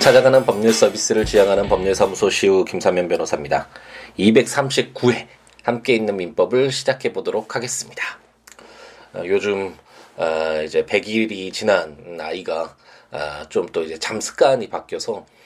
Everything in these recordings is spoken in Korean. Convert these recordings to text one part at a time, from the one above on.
찾아가는 법률 서비스를 지향하는 법률사무소 시우 김사면 변호사입니다. 239회 함께 있는 민법을 시작해 보도록 하겠습니다. 어, 요즘 어, 이제 100일이 지난 아이가 어, 좀또 이제 잠 습관이 바뀌어서 아,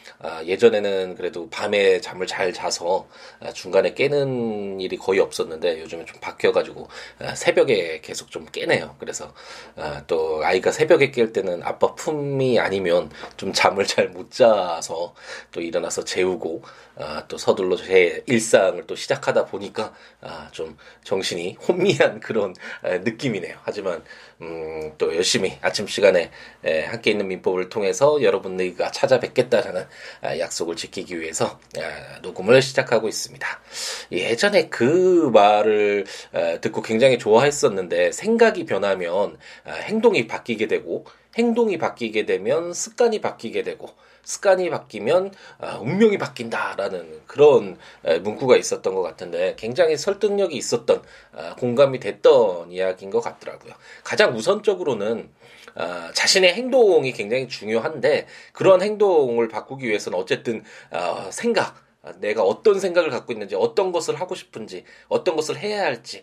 예전에는 그래도 밤에 잠을 잘 자서 아, 중간에 깨는 일이 거의 없었는데 요즘에 좀 바뀌어가지고 아, 새벽에 계속 좀 깨네요. 그래서 아, 또 아이가 새벽에 깰 때는 아빠 품이 아니면 좀 잠을 잘 못 자서 또 일어나서 재우고 아, 또 서둘러 제 일상을 또 시작하다 보니까 아, 좀 정신이 혼미한 그런 아, 느낌이네요. 하지만 음, 또 열심히 아침 시간에 에, 함께 있는 민법을 통해서 여러분들과 찾아뵙겠다라는 아, 약속을 지키기 위해서 아, 녹음을 시작하고 있습니다. 예전에 그 말을 아, 듣고 굉장히 좋아했었는데 생각이 변하면 아, 행동이 바뀌게 되고 행동이 바뀌게 되면 습관이 바뀌게 되고 습관이 바뀌면 아, 운명이 바뀐다라는 그런 에, 문구가 있었던 것 같은데 굉장히 설득력이 있었던 아, 공감이 됐던 이야기인 것 같더라고요. 가장 우선적으로는 아, 자신의 행동이 굉장히 중요한데 그런 행동을 바꾸기 위해서는 어쨌든 아, 생각 내가 어떤 생각을 갖고 있는지, 어떤 것을 하고 싶은지, 어떤 것을 해야 할지, 에,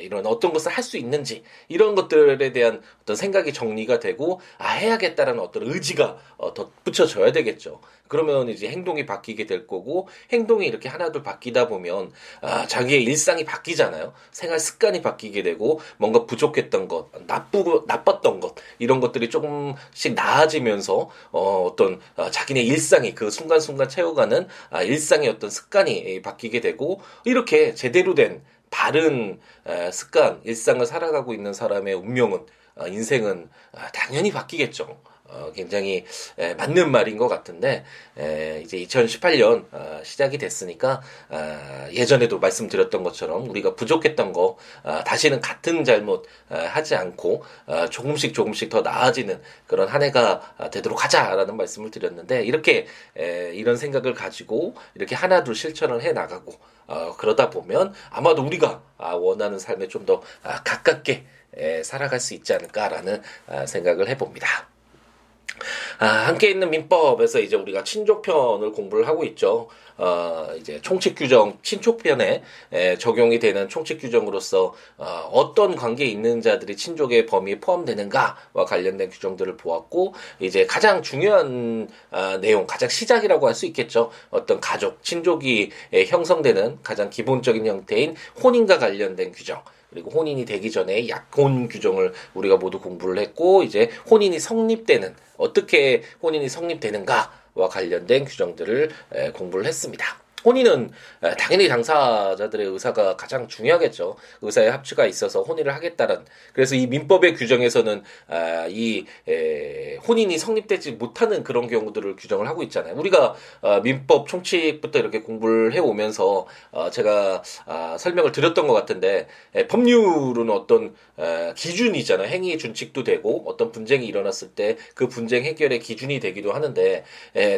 이런 어떤 것을 할 수 있는지, 이런 것들에 대한 어떤 생각이 정리가 되고, 아, 해야겠다라는 어떤 의지가 어, 더 붙여져야 되겠죠. 그러면 이제 행동이 바뀌게 될 거고, 행동이 이렇게 하나둘 바뀌다 보면, 아, 자기의 일상이 바뀌잖아요. 생활 습관이 바뀌게 되고, 뭔가 부족했던 것, 나쁘고, 나빴던 것, 이런 것들이 조금씩 나아지면서, 어, 어떤, 어, 자기네 일상이 그 순간순간 채워가는, 아, 일상의 어떤 습관이 바뀌게 되고, 이렇게 제대로 된, 에, 습관, 일상을 살아가고 있는 사람의 운명은 어, 인생은 어, 당연히 바뀌겠죠. 어, 굉장히 에, 맞는 말인 것 같은데 에, 이제 2018년 어, 시작이 됐으니까 어, 예전에도 말씀드렸던 것처럼 우리가 부족했던 거 어, 다시는 같은 잘못 어, 하지 않고 어, 조금씩 조금씩 더 나아지는 그런 한 해가 어, 되도록 하자라는 말씀을 드렸는데 이렇게 에, 이런 생각을 가지고 이렇게 하나둘 실천을 해 나가고 어, 그러다 보면 아마도 우리가 아, 원하는 삶에 좀더 아, 가깝게 에, 살아갈 수 있지 않을까라는 아, 생각을 해봅니다. 아, 함께 있는 민법에서 이제 우리가 친족편을 공부를 하고 있죠. 어, 이제 총칙 규정, 친족편에 에, 적용이 되는 총칙 규정으로서 어, 어떤 관계에 있는 자들이 친족의 범위에 포함되는가와 관련된 규정들을 보았고, 이제 가장 중요한 아, 내용, 가장 시작이라고 할 수 있겠죠. 어떤 가족, 친족이 에, 형성되는 가장 기본적인 형태인 혼인과 관련된 규정. 그리고 혼인이 되기 전에 약혼 규정을 우리가 모두 공부를 했고 이제 혼인이 성립되는 어떻게 혼인이 성립되는가와 관련된 규정들을 공부를 했습니다. 혼인은 당연히 당사자들의 의사가 가장 중요하겠죠. 의사의 합치가 있어서 혼인을 하겠다는. 그래서 이 민법의 규정에서는 이 혼인이 성립되지 못하는 그런 경우들을 규정을 하고 있잖아요. 우리가 어, 민법 총칙부터 이렇게 공부를 해 오면서 어, 제가 아, 설명을 드렸던 것 같은데 법률은 어떤 기준이 있잖아요. 행위 준칙도 되고 어떤 분쟁이 일어났을 때 그 분쟁 해결의 기준이 되기도 하는데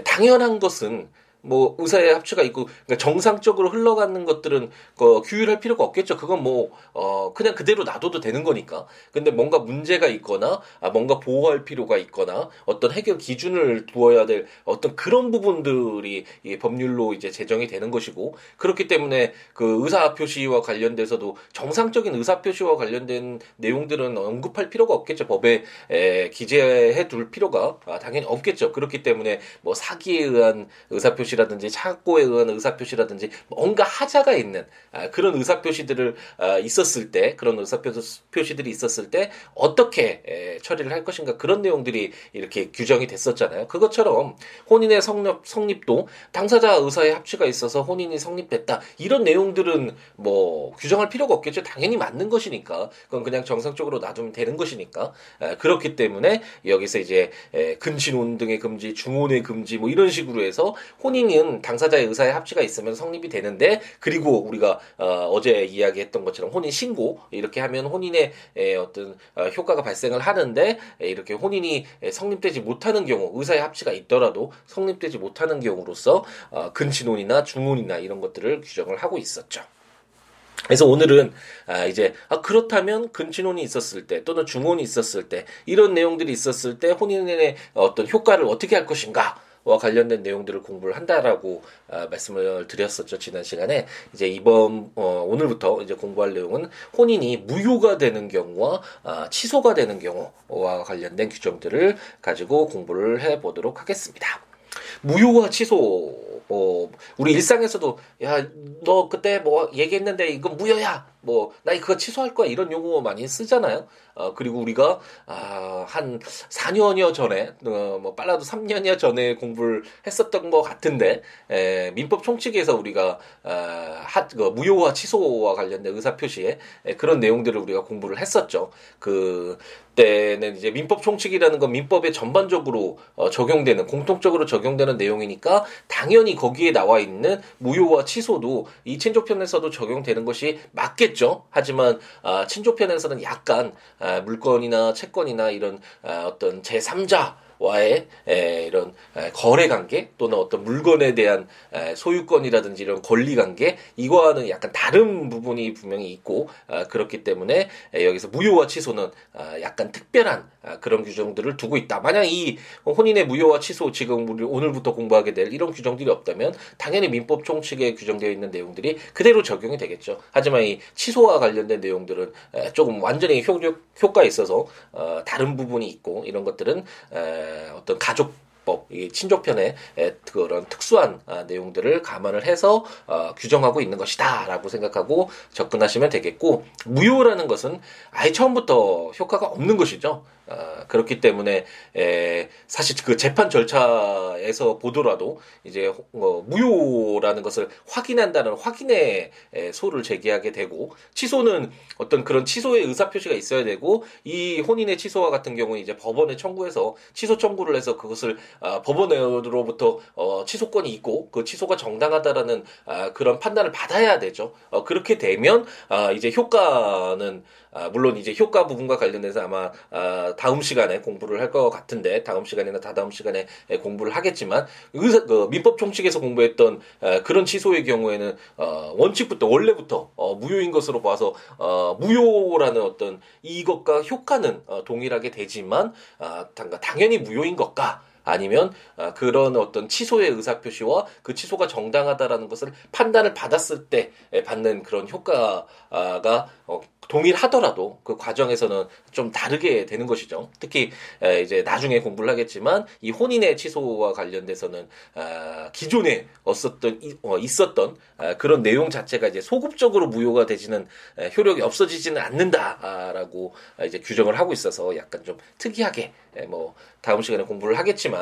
당연한 것은 뭐 의사의 합치가 있고 그러니까 정상적으로 흘러가는 것들은 그 규율할 필요가 없겠죠. 그건 뭐 어 그냥 그대로 놔둬도 되는 거니까. 근데 뭔가 문제가 있거나 아 뭔가 보호할 필요가 있거나 어떤 해결 기준을 두어야 될 어떤 그런 부분들이 이 법률로 이제 제정이 되는 것이고 그렇기 때문에 그 의사 표시와 관련돼서도 정상적인 의사 표시와 관련된 내용들은 언급할 필요가 없겠죠. 법에 에, 기재해 둘 필요가 아, 당연히 없겠죠. 그렇기 때문에 뭐 사기에 의한 의사 표시 표시라든지 착고에 의한 의사 표시라든지 뭔가 하자가 있는 아, 그런 의사 표시들을 아, 있었을 때 그런 의사 표시들이 있었을 때 어떻게 처리를 할 것인가 그런 내용들이 이렇게 규정이 됐었잖아요. 그것처럼 혼인의 성립 성립 도 당사자 의사의 합치가 있어서 혼인이 성립됐다 이런 내용들은 뭐 규정할 필요가 없겠죠. 당연히 맞는 것이니까 그건 그냥 정상적으로 놔두면 되는 것이니까 아, 그렇기 때문에 여기서 이제 근친혼 등의 금지, 중혼의 금지 뭐 이런 식으로 해서 혼인 혼인은 당사자의 의사의 합치가 있으면 성립이 되는데 그리고 우리가 어, 제 이야기했던 것처럼 혼인 신고 이렇게 하면 혼인의 에, 어떤 어, 효과가 발생을 하는데 에, 이렇게 혼인이 성립되지 못하는 경우 의사의 합치가 있더라도 성립되지 못하는 경우로서 어, 근친혼이나 중혼이나 이런 것들을 규정을 하고 있었죠. 그래서 오늘은 아 이제 아 그렇다면 근친혼이 있었을 때 또는 중혼이 있었을 때 이런 내용들이 있었을 때 혼인의 어떤 효과를 어떻게 할 것인가 관련된 내용들을 공부를 한다라고 아, 말씀을 드렸었죠 지난 시간에 이제 이번 어, 오늘부터 이제 공부할 내용은 혼인이 무효가 되는 경우와 아, 취소가 되는 경우와 관련된 규정들을 가지고 공부를 해보도록 하겠습니다. 무효와 취소 뭐 우리 일상에서도 야 너 그때 뭐 얘기했는데 이건 무효야 뭐 나 그거 취소할 거야 이런 용어 많이 쓰잖아요. 어 그리고 우리가 아한 4년여 전에 어뭐 빨라도 3년여 전에 공부를 했었던 것 같은데 에, 민법 총칙에서 우리가 아하 그 무효와 취소와 관련된 의사 표시에 에, 그런 내용들을 우리가 공부를 했었죠. 그 때는 이제 민법 총칙이라는 건 민법에 전반적으로 어, 적용되는 공통적으로 적용되는 내용이니까 당연히 거기에 나와 있는 무효와 취소도 이 친족편에서도 적용되는 것이 맞겠죠. 하지만 아, 친족편에서는 약간 아, 물건이나 채권이나 이런 아, 어떤 제3자 와의 에, 이런 에, 거래 관계 또는 어떤 물건에 대한 에, 소유권이라든지 이런 권리 관계 이거와는 약간 다른 부분이 분명히 있고 아, 그렇기 때문에 에, 여기서 무효와 취소는 아, 약간 특별한 아, 그런 규정들을 두고 있다. 만약 이 혼인의 무효와 취소 지금 우리 오늘부터 공부하게 될 이런 규정들이 없다면 당연히 민법 총칙에 규정되어 있는 내용들이 그대로 적용이 되겠죠. 하지만 이 취소와 관련된 내용들은 에, 조금 완전히 효, 효과에 있어서 어, 다른 부분이 있고 이런 것들은 에, 어떤 가족 법, 이 친족편의 그런 특수한 아, 내용들을 감안을 해서 어, 규정하고 있는 것이다라고 생각하고 접근하시면 되겠고 무효라는 것은 아예 처음부터 효과가 없는 것이죠. 아, 그렇기 때문에 에, 사실 그 재판 절차에서 보더라도 이제 어, 무효라는 것을 확인한다는 확인의 에, 소를 제기하게 되고 취소는 어떤 그런 취소의 의사 표시가 있어야 되고 이 혼인의 취소와 같은 경우는 이제 법원에 청구해서 취소 청구를 해서 그것을 아, 법원으로부터 어, 취소권이 있고 그 취소가 정당하다라는 아, 그런 판단을 받아야 되죠. 어, 그렇게 되면 아, 이제 효과는 아, 물론 이제 효과 부분과 관련해서 아마 아, 다음 시간에 공부를 할 것 같은데 다음 시간이나 다다음 시간에 공부를 하겠지만 의사, 그 민법 총칙에서 공부했던 아, 그런 취소의 경우에는 어, 원칙부터 원래부터 어, 무효인 것으로 봐서 어, 무효라는 어떤 이것과 효과는 어, 동일하게 되지만 아, 당연히 무효인 것과 아니면 아, 그런 어떤 취소의 의사 표시와 그 취소가 정당하다라는 것을 판단을 받았을 때 받는 그런 효과가 어, 동일하더라도 그 과정에서는 좀 다르게 되는 것이죠. 특히 이제 나중에 공부를 하겠지만 이 혼인의 취소와 관련돼서는 아, 기존에 없었던 어, 있었던 아, 그런 내용 자체가 이제 소급적으로 무효가 되지는 효력이 없어지지는 않는다라고 이제 규정을 하고 있어서 약간 좀 특이하게 뭐 다음 시간에 공부를 하겠지만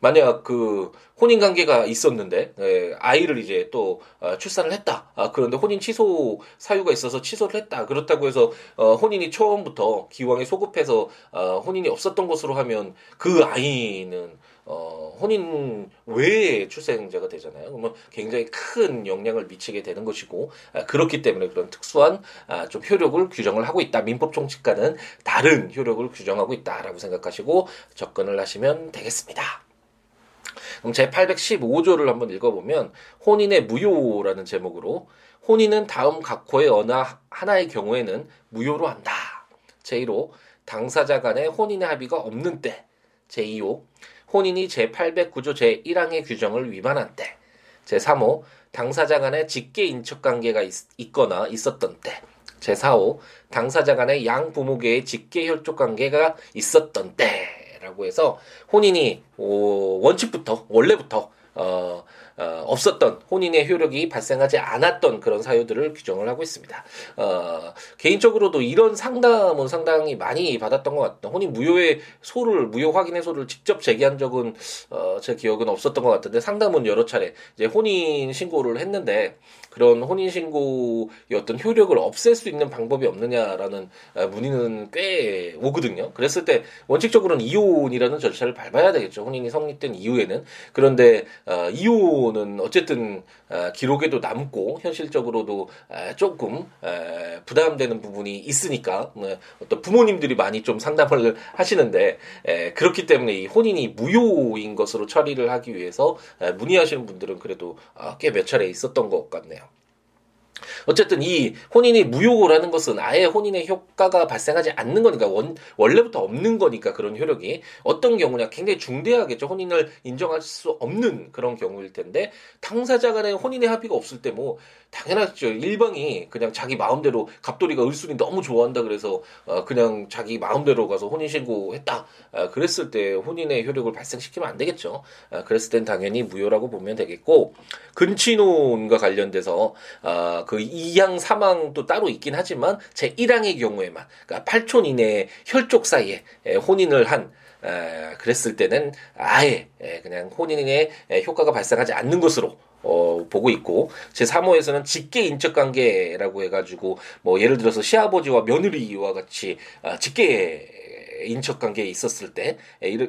만약 그 혼인 관계가 있었는데 아이를 이제 또 어, 출산을 했다. 아, 그런데 혼인 취소 사유가 있어서 취소를 했다. 그렇다고 해서 어, 혼인이 처음부터 기왕에 소급해서 어, 혼인이 없었던 것으로 하면 그 아이는 어, 혼인 외에 출생자가 되잖아요. 그러면 굉장히 큰 영향을 미치게 되는 것이고, 아, 그렇기 때문에 그런 특수한 아, 좀 효력을 규정을 하고 있다. 민법 총칙과는 다른 효력을 규정하고 있다라고 생각하시고 접근을 하시면 되겠습니다. 그럼 제 815조를 한번 읽어보면 혼인의 무효라는 제목으로 혼인은 다음 각호의 어느 하나의 경우에는 무효로 한다. 제1호 당사자 간의 혼인의 합의가 없는 때. 제2호 혼인이 제809조 제1항의 규정을 위반한 때. 제3호 당사자 간의 직계 인척 관계가 있, 거나 있었던 때. 제4호 당사자 간의 양 부모계의 직계 혈족 관계가 있었던 때라고 해서 혼인이 오, 원칙부터 원래부터 어, 어, 없었던 혼인의 효력이 발생하지 않았던 그런 사유들을 규정을 하고 있습니다. 어, 개인적으로도 이런 상담은 상당히 많이 받았던 것 같다. 혼인 무효의 소를 무효 확인의 소를 직접 제기한 적은 어, 제 기억은 없었던 것 같은데 상담은 여러 차례 이제 혼인 신고를 했는데 그런 혼인 신고의 어떤 효력을 없앨 수 있는 방법이 없느냐라는 어, 문의는 꽤 오거든요. 그랬을 때 원칙적으로는 이혼이라는 절차를 밟아야 되겠죠. 혼인이 성립된 이후에는 그런데 어, 이혼 정도는 어쨌든 아, 기록에도 남고 현실적으로도 아, 조금 아, 부담되는 부분이 있으니까 뭐 어떤 부모님들이 많이 좀 상담을 하시는데 그렇기 때문에 이 혼인이 무효인 것으로 처리를 하기 위해서 문의하시는 분들은 그래도 꽤 몇 차례 있었던 것 같네요. 어쨌든 이 혼인이 무효라는 것은 아예 혼인의 효과가 발생하지 않는 거니까 원, 원래부터 없는 거니까 그런 효력이 어떤 경우냐 굉장히 중대하겠죠. 혼인을 인정할 수 없는 그런 경우일 텐데 당사자 간에 혼인의 합의가 없을 때 뭐 당연하죠. 일방이 그냥 자기 마음대로 갑돌이가 을순이 너무 좋아한다 그래서 어 그냥 자기 마음대로 가서 혼인 신고했다. 어 그랬을 때 혼인의 효력을 발생시키면 안 되겠죠. 어 그랬을 땐 당연히 무효라고 보면 되겠고 근친혼과 관련돼서 어그 2항, 3항도 따로 있긴 하지만 제 1항의 경우에만 그러니까 8촌 이내 혈족 사이에 혼인을 한 에, 그랬을 때는 아예 에, 그냥 혼인의 효과가 발생하지 않는 것으로 어, 보고 있고 제 3호에서는 직계 인적 관계라고 해가지고 뭐 예를 들어서 시아버지와 며느리와 같이 아, 직계 인척 관계에 있었을 때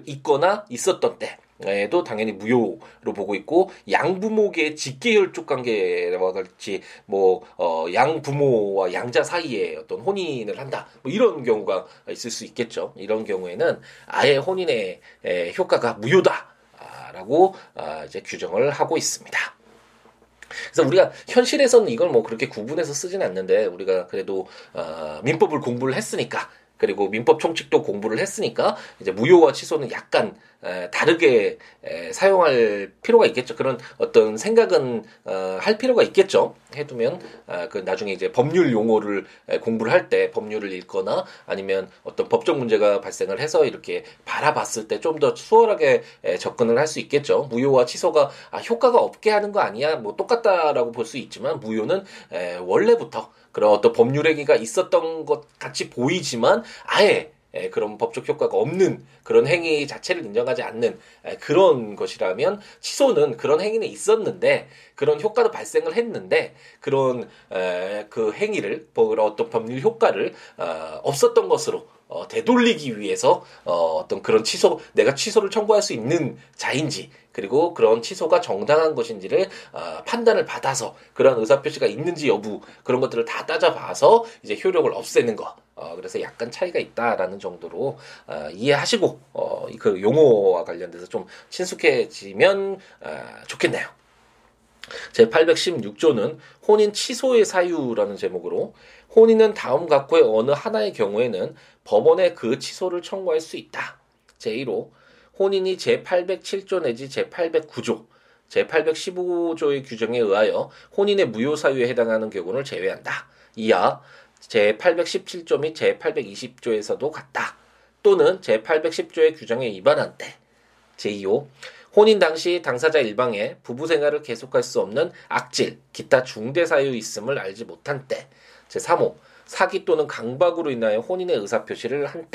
있거나 있었던 때 에도 당연히 무효로 보고 있고 양부모계 직계혈족 관계와 같이 뭐 어, 양부모와 양자 사이에 어떤 혼인을 한다. 뭐 이런 경우가 있을 수 있겠죠. 이런 경우에는 아예 혼인의 에, 효과가 무효다라고 아, 이제 규정을 하고 있습니다. 그래서 우리가 현실에서는 이걸 뭐 그렇게 구분해서 쓰지는 않는데 우리가 그래도 어, 민법을 공부를 했으니까 그리고 민법 총칙도 공부를 했으니까 이제 무효와 취소는 약간 에, 다르게 에, 사용할 필요가 있겠죠. 그런 어떤 생각은 어, 할 필요가 있겠죠. 해두면 아, 그 나중에 이제 법률 용어를 에, 공부를 할 때 법률을 읽거나 아니면 어떤 법적 문제가 발생을 해서 이렇게 바라봤을 때 좀 더 수월하게 에, 접근을 할 수 있겠죠. 무효와 취소가 아, 효과가 없게 하는 거 아니야? 뭐 똑같다라고 볼 수 있지만 무효는 에, 원래부터 그런 어떤 법률 행위가 있었던 것 같이 보이지만 아예 예, 그런 법적 효과가 없는 그런 행위 자체를 인정하지 않는 예, 그런 것이라면 취소는 그런 행위는 있었는데 그런 효과도 발생을 했는데 그런 에, 그 행위를 뭐 그런 어떤 법률 효과를 어, 없었던 것으로 어, 되돌리기 위해서 어, 어떤 그런 취소 내가 취소를 청구할 수 있는 자인지 그리고 그런 취소가 정당한 것인지를 어, 판단을 받아서 그런 의사 표시가 있는지 여부 그런 것들을 다 따져봐서 이제 효력을 없애는 거. 어, 그래서 약간 차이가 있다라는 정도로 어, 이해하시고 어, 그 용어와 관련돼서 좀 친숙해지면 어, 좋겠네요. 제 816조는 혼인 취소의 사유라는 제목으로 혼인은 다음 각호의 어느 하나의 경우에는 법원에 그 취소를 청구할 수 있다. 제1호 혼인이 제807조 내지 제809조, 제815조의 규정에 의하여 혼인의 무효 사유에 해당하는 경우를 제외한다. 이하 제817조 및 제820조에서도 같다. 또는 제810조의 규정에 위반한 때. 제2호 혼인 당시 당사자 일방에 부부 생활을 계속할 수 없는 악질, 기타 중대 사유 있음을 알지 못한 때. 제3호 사기 또는 강박으로 인하여 혼인의 의사 표시를 한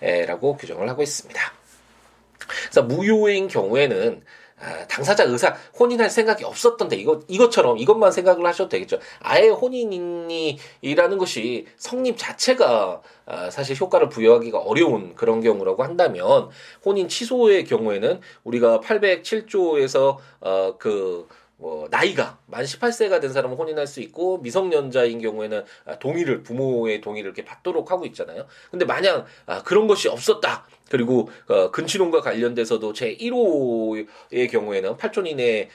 때라고 규정을 하고 있습니다. 그래서 무효인 경우에는 아, 당사자 의사 혼인할 생각이 없었던데 이거 이것처럼 이것만 생각을 하셔도 되겠죠. 아예 혼인이라는 것이 성립 자체가 아, 사실 효과를 부여하기가 어려운 그런 경우라고 한다면 혼인 취소의 경우에는 우리가 807조에서 어그 뭐 나이가 만 18세가 된 사람은 혼인할 수 있고 미성년자인 경우에는 아, 동의를 부모의 동의를 이렇게 받도록 하고 있잖아요. 근데 만약 아, 그런 것이 없었다. 그리고 어, 근친혼과 관련돼서도 제 1호의 경우에는 8촌 이내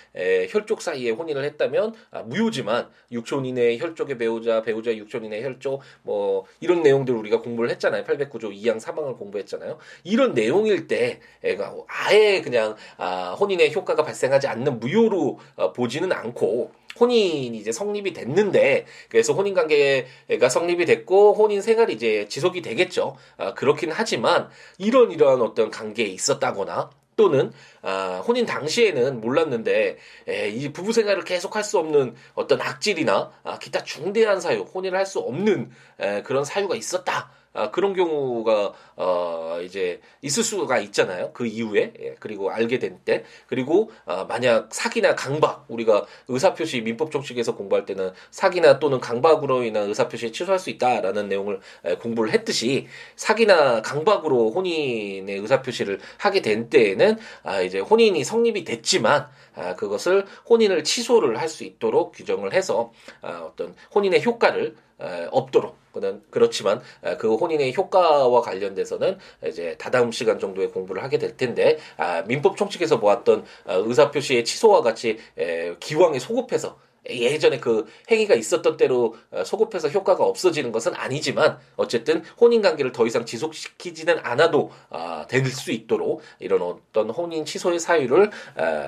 혈족 사이에 혼인을 했다면 아, 무효지만 6촌 이내 혈족의 배우자, 배우자 6촌 이내 혈족 뭐 이런 내용들 우리가 공부를 했잖아요. 809조 2항 3항을 공부했잖아요. 이런 내용일 때 애가 아예 그냥 아, 혼인의 효과가 발생하지 않는 무효로 어, 보지는 않고 혼인이 이제 성립이 됐는데 그래서 혼인 관계가 성립이 됐고 혼인 생활이 이제 지속이 되겠죠. 아, 그렇긴 하지만 이런 이러한 어떤 관계에 있었다거나 또는 아, 혼인 당시에는 몰랐는데 에, 이 부부 생활을 계속할 수 없는 어떤 악질이나 아, 기타 중대한 사유, 혼인을 할 수 없는 에, 그런 사유가 있었다. 아, 그런 경우가 어, 이제 있을 수가 있잖아요. 그 이후에 예, 그리고 알게 된 때 그리고 어, 만약 사기나 강박 우리가 의사표시 민법 정식에서 공부할 때는 사기나 또는 강박으로 인한 의사표시 취소할 수 있다라는 내용을 에, 공부를 했듯이 사기나 강박으로 혼인의 의사표시를 하게 된 때에는 아, 이제 혼인이 성립이 됐지만 아, 그것을 혼인을 취소를 할 수 있도록 규정을 해서 아, 어떤 혼인의 효과를 에, 없도록 그는 그렇지만 그 혼인의 효과와 관련돼서는 이제 다다음 시간 정도의 공부를 하게 될 텐데 아, 민법 총칙에서 모았던 어, 의사 표시의 취소와 같이 에, 기왕에 소급해서 예전에 그 행위가 있었던 때로 어, 소급해서 효과가 없어지는 것은 아니지만 어쨌든 혼인 관계를 더 이상 지속시키지는 않아도 아, 될수 있도록 이런 어떤 혼인 취소의 사유를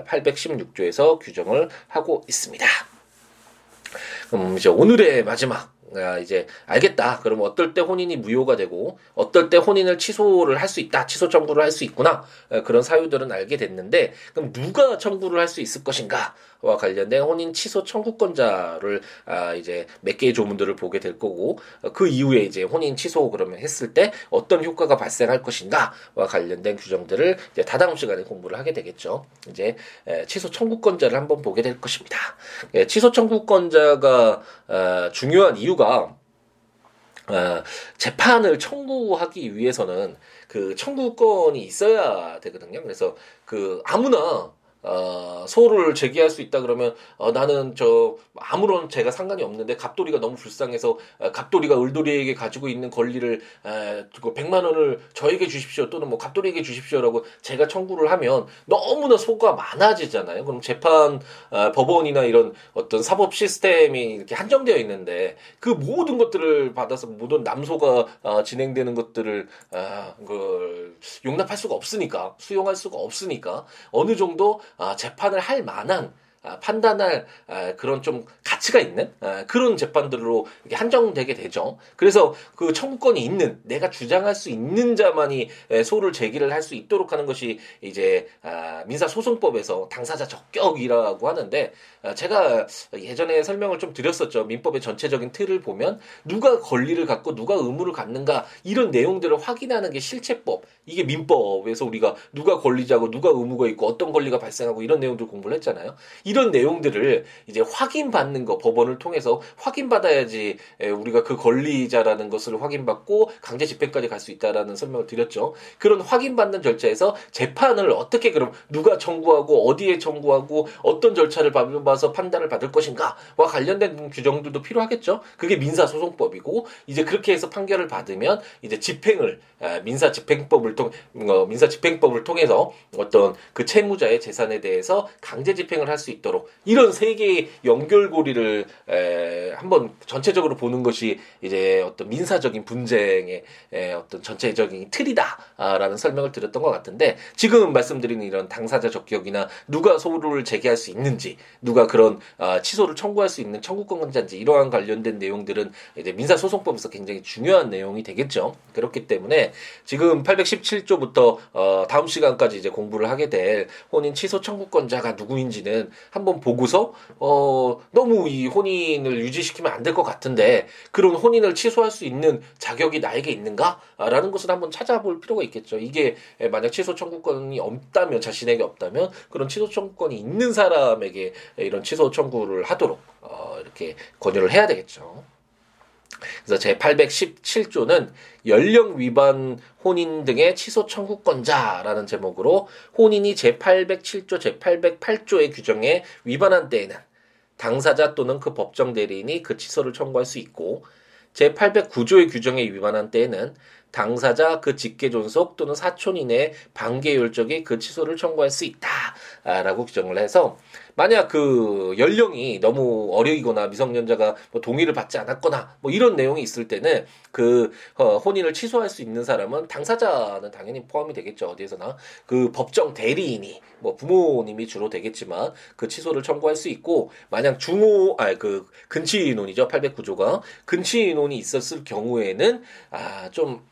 816조에서 규정을 하고 있습니다. 그럼 이제 오늘의 마지막 아, 이제 알겠다. 그러면 어떨 때 혼인이 무효가 되고 어떨 때 혼인을 취소를 할 수 있다. 취소 청구를 할 수 있구나. 아, 그런 사유들은 알게 됐는데 그럼 누가 청구를 할 수 있을 것인가와 관련된 혼인 취소 청구권자를 아, 이제 몇 개의 조문들을 보게 될 거고 그 이후에 이제 혼인 취소 그러면 했을 때 어떤 효과가 발생할 것인가와 관련된 규정들을 이제 다다음 시간에 공부를 하게 되겠죠. 이제 취소 청구권자를 한번 보게 될 것입니다. 예, 취소 청구권자가 중요한 이유가 이유가 어, 재판을 청구하기 위해서는 그 청구권이 있어야 되거든요. 그래서 그 아무나 어, 소를 제기할 수 있다 그러면 어, 나는 저 아무런 제가 상관이 없는데 갑돌이가 너무 불쌍해서 어, 갑돌이가 을돌이에게 가지고 있는 권리를 에, 100만 원을 저에게 주십시오 또는 뭐 갑돌이에게 주십시오라고 제가 청구를 하면 너무나 소가 많아지잖아요. 그럼 재판 어, 법원이나 이런 어떤 사법 시스템이 이렇게 한정되어 있는데 그 모든 것들을 받아서 모든 남소가 어, 진행되는 것들을 어, 그 용납할 수가 없으니까 수용할 수가 없으니까 어느 정도 아, 재판을 할 만한 아, 판단할 아, 그런 좀 가치가 있는 아, 그런 재판들로 한정되게 되죠. 그래서 그 청구권이 있는 내가 주장할 수 있는 자만이 소를 제기를 할 수 있도록 하는 것이 이제 민사소송법에서 당사자 적격이라고 하는데 제가 예전에 설명을 좀 드렸었죠. 민법의 전체적인 틀을 보면 누가 권리를 갖고 누가 의무를 갖는가 이런 내용들을 확인하는 게 실체법 이게 민법에서 우리가 누가 권리자고 누가 의무가 있고 어떤 권리가 발생하고 이런 내용들 공부를 했잖아요. 이런 내용들을 이제 확인받는 거 법원을 통해서 확인받아야지 우리가 그 권리자라는 것을 확인받고 강제 집행까지 갈 수 있다라는 설명을 드렸죠. 그런 확인받는 절차에서 재판을 어떻게 그럼 누가 청구하고 어디에 청구하고 어떤 절차를 밟아서 판단을 받을 것인가와 관련된 규정들도 필요하겠죠. 그게 민사소송법이고 이제 그렇게 해서 판결을 받으면 이제 집행을 민사 집행법을 통 어, 민사 집행법을 통해서 어떤 그 채무자의 재산에 대해서 강제 집행을 할 수 있도록 이런 세 개의 연결고리를 에, 한번 전체적으로 보는 것이 이제 어떤 민사적인 분쟁의 에, 어떤 전체적인 틀이다라는 설명을 드렸던 것 같은데 지금 말씀드린 이런 당사자 적격이나 누가 소를 제기할 수 있는지 누가 그런 어, 취소를 청구할 수 있는 청구권자인지 이러한 관련된 내용들은 이제 민사소송법에서 굉장히 중요한 내용이 되겠죠. 그렇기 때문에 지금 817조부터 어, 다음 시간까지 이제 공부를 하게 될 혼인 취소 청구권자가 누구인지는 한번 보고서 어 너무 이 혼인을 유지시키면 안 될 것 같은데 그런 혼인을 취소할 수 있는 자격이 나에게 있는가라는 것을 한번 찾아볼 필요가 있겠죠. 이게 만약 취소 청구권이 없다면 자신에게 없다면 그런 취소 청구권이 있는 사람에게 이런 취소 청구를 하도록 어 이렇게 권유를 해야 되겠죠. 그래서 제 817조는 연령 위반 혼인 등의 취소 청구권자라는 제목으로 혼인이 제 807조, 제 808조의 규정에 위반한 때에는 당사자 또는 그 법정 대리인이 그 취소를 청구할 수 있고 제 809조의 규정에 위반한 때에는 당사자 그 직계 존속 또는 사촌 이내 반계 율적이 그 취소를 청구할 수 있다라고 규정을 해서 만약 그 연령이 너무 어려이거나 미성년자가 뭐 동의를 받지 않았거나 뭐 이런 내용이 있을 때는 그 어, 혼인을 취소할 수 있는 사람은 당사자는 당연히 포함이 되겠죠. 어디에서나. 그 법정 대리인이 뭐 부모님이 주로 되겠지만 그 취소를 청구할 수 있고 만약 중호 아 그 근치인원이죠. 809조가. 근치인원이 있었을 경우에는 아좀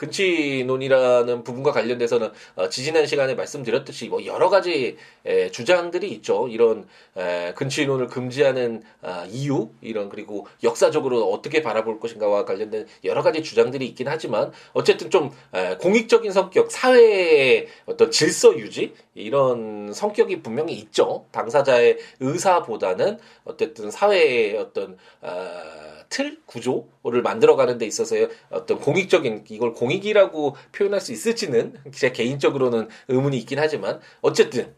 근친논이라는 부분과 관련돼서는 어, 지지난 시간에 말씀드렸듯이 뭐 여러 가지 에, 주장들이 있죠. 이런 에, 근친논을 금지하는 아, 이유 이런 그리고 역사적으로 어떻게 바라볼 것인가와 관련된 여러 가지 주장들이 있긴 하지만 어쨌든 좀 에, 공익적인 성격, 사회의 어떤 질서 유지 이런 성격이 분명히 있죠. 당사자의 의사보다는 어쨌든 사회의 어떤 아, 틀 구조를 만들어가는 데 있어서의 어떤 공익적인 이걸 공 익이라고 표현할 수 있을지는 제 개인적으로는 의문이 있긴 하지만 어쨌든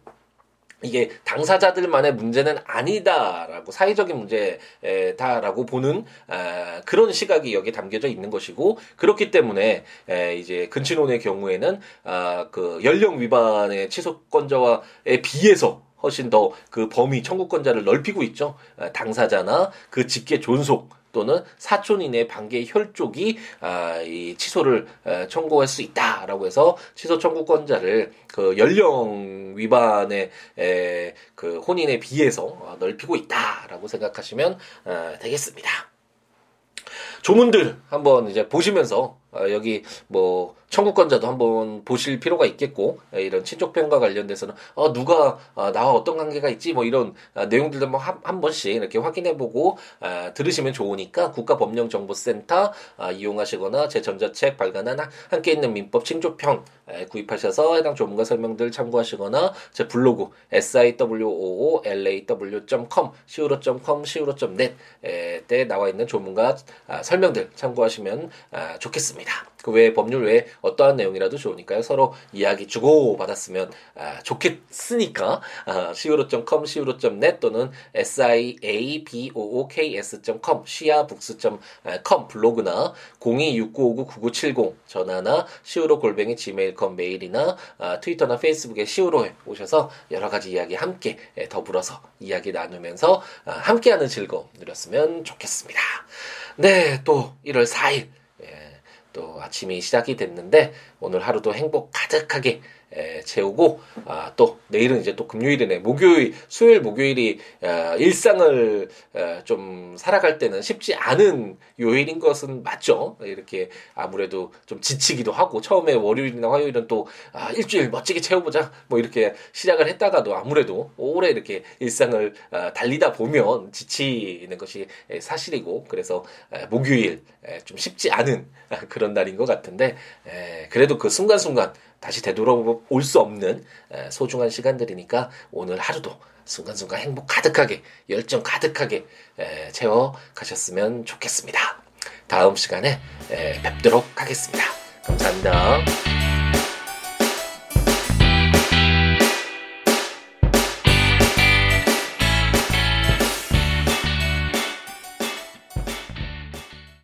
이게 당사자들만의 문제는 아니다라고 사회적인 문제다라고 보는 아, 그런 시각이 여기에 담겨져 있는 것이고 그렇기 때문에 에, 이제 근친혼의 경우에는 아, 그 연령 위반의 취소권자와에 비해서 훨씬 더 그 범위 청구권자를 넓히고 있죠. 당사자나 그 직계 존속 또는 사촌 이내 관계 혈족이 아, 이 취소를 에, 청구할 수 있다라고 해서 취소 청구권자를 그 연령 위반의 에, 그 혼인에 비해서 넓히고 있다라고 생각하시면 어, 되겠습니다. 조문들 한번 이제 보시면서 어, 여기 뭐 청구권자도 한번 보실 필요가 있겠고 예, 이런 친족편과 관련돼서는 어 누가 어, 나와 어떤 관계가 있지 뭐 이런 어, 내용들도 한번 한, 한 번씩 이렇게 확인해보고 어, 들으시면 좋으니까 국가법령정보센터 어, 이용하시거나 제 전자책 발간한 함께 있는 민법 친족편 에, 구입하셔서 해당 조문과 설명들 참고하시거나 제 블로그 siwoolaw.com siwo.com siwo.net 에 나와 있는 조문과 아, 설명들 참고하시면 아, 좋겠습니다. 그 외에 법률 외에 어떠한 내용이라도 좋으니까요. 서로 이야기 주고 받았으면 아, 좋겠으니까 아, siwo.com, siwo.net 또는 siabooks.com, siabooks.com 블로그나 0269599970 전화나 siwo 골뱅이 gmail.com 메일이나 아, 트위터나 페이스북에 siwo에 오셔서 여러 가지 이야기 함께 더불어서 이야기 나누면서 아, 함께하는 즐거움 누렸으면 좋겠습니다. 네, 또 1월 4일 또 아침이 시작이 됐는데 오늘 하루도 행복 가득하게 에, 채우고 아, 또 내일은 이제 또 금요일이네. 목요일 수요일 목요일이 어, 일상을 어, 좀 살아갈 때는 쉽지 않은 요일인 것은 맞죠. 이렇게 아무래도 좀 지치기도 하고 처음에 월요일이나 화요일은 또 아, 일주일 멋지게 채워보자. 뭐 이렇게 시작을 했다가도 아무래도 오래 이렇게 일상을 어, 달리다 보면 지치는 것이 사실이고 그래서 에, 목요일 에, 좀 쉽지 않은 그런 날인 것 같은데 에, 그래도 그 순간순간 다시 되돌아올 수 없는 소중한 시간들이니까 오늘 하루도 순간순간 행복 가득하게 열정 가득하게 채워 가셨으면 좋겠습니다. 다음 시간에 뵙도록 하겠습니다. 감사합니다.